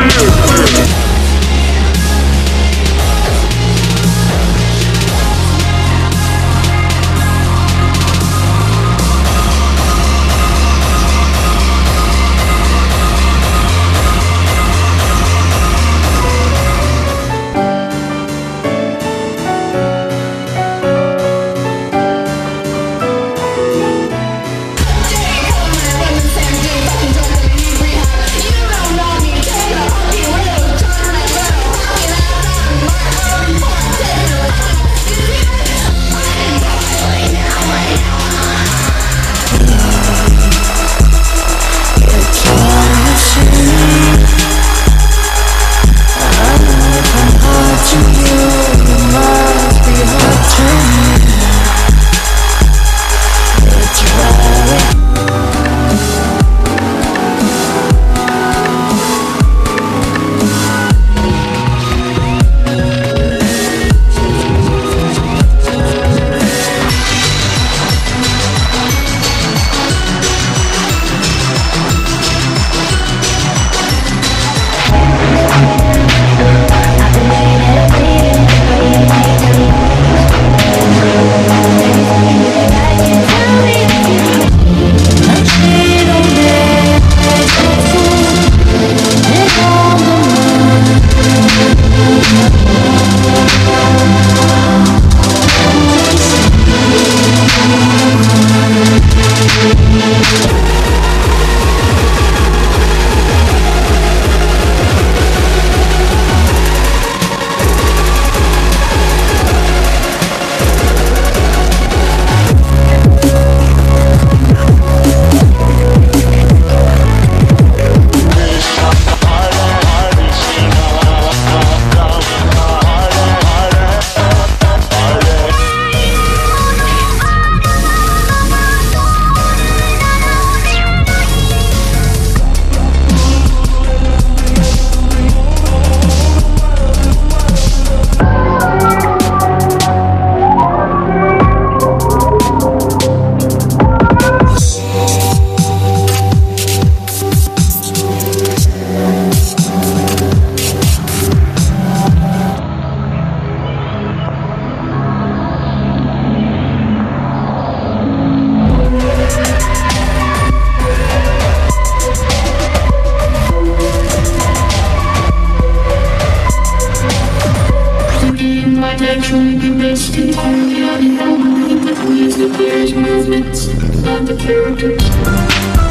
Fear. Eventually the movements the characters.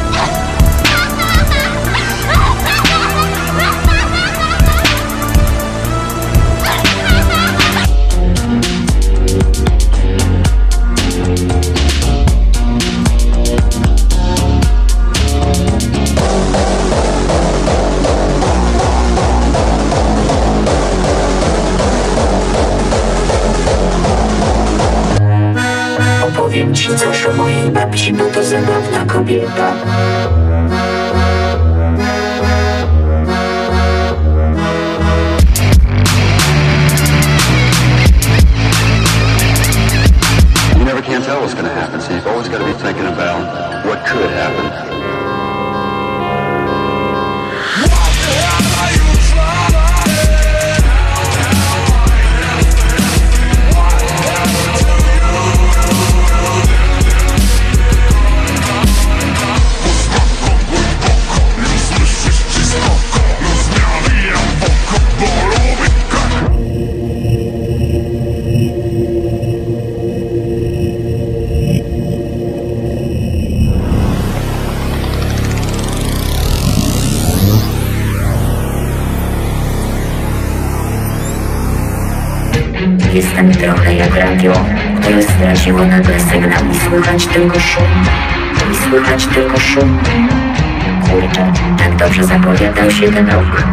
Opowiem ci coś o mojej babci, bo to zabawna kobieta. You never can tell what's to happen, so you've always got to be thinking about what could happen. Jestem trochę jak radio, które straciło nagle sygnał i słychać tylko szum. I słychać tylko szum. Kurczę, tak dobrze zapowiadał się ten rok.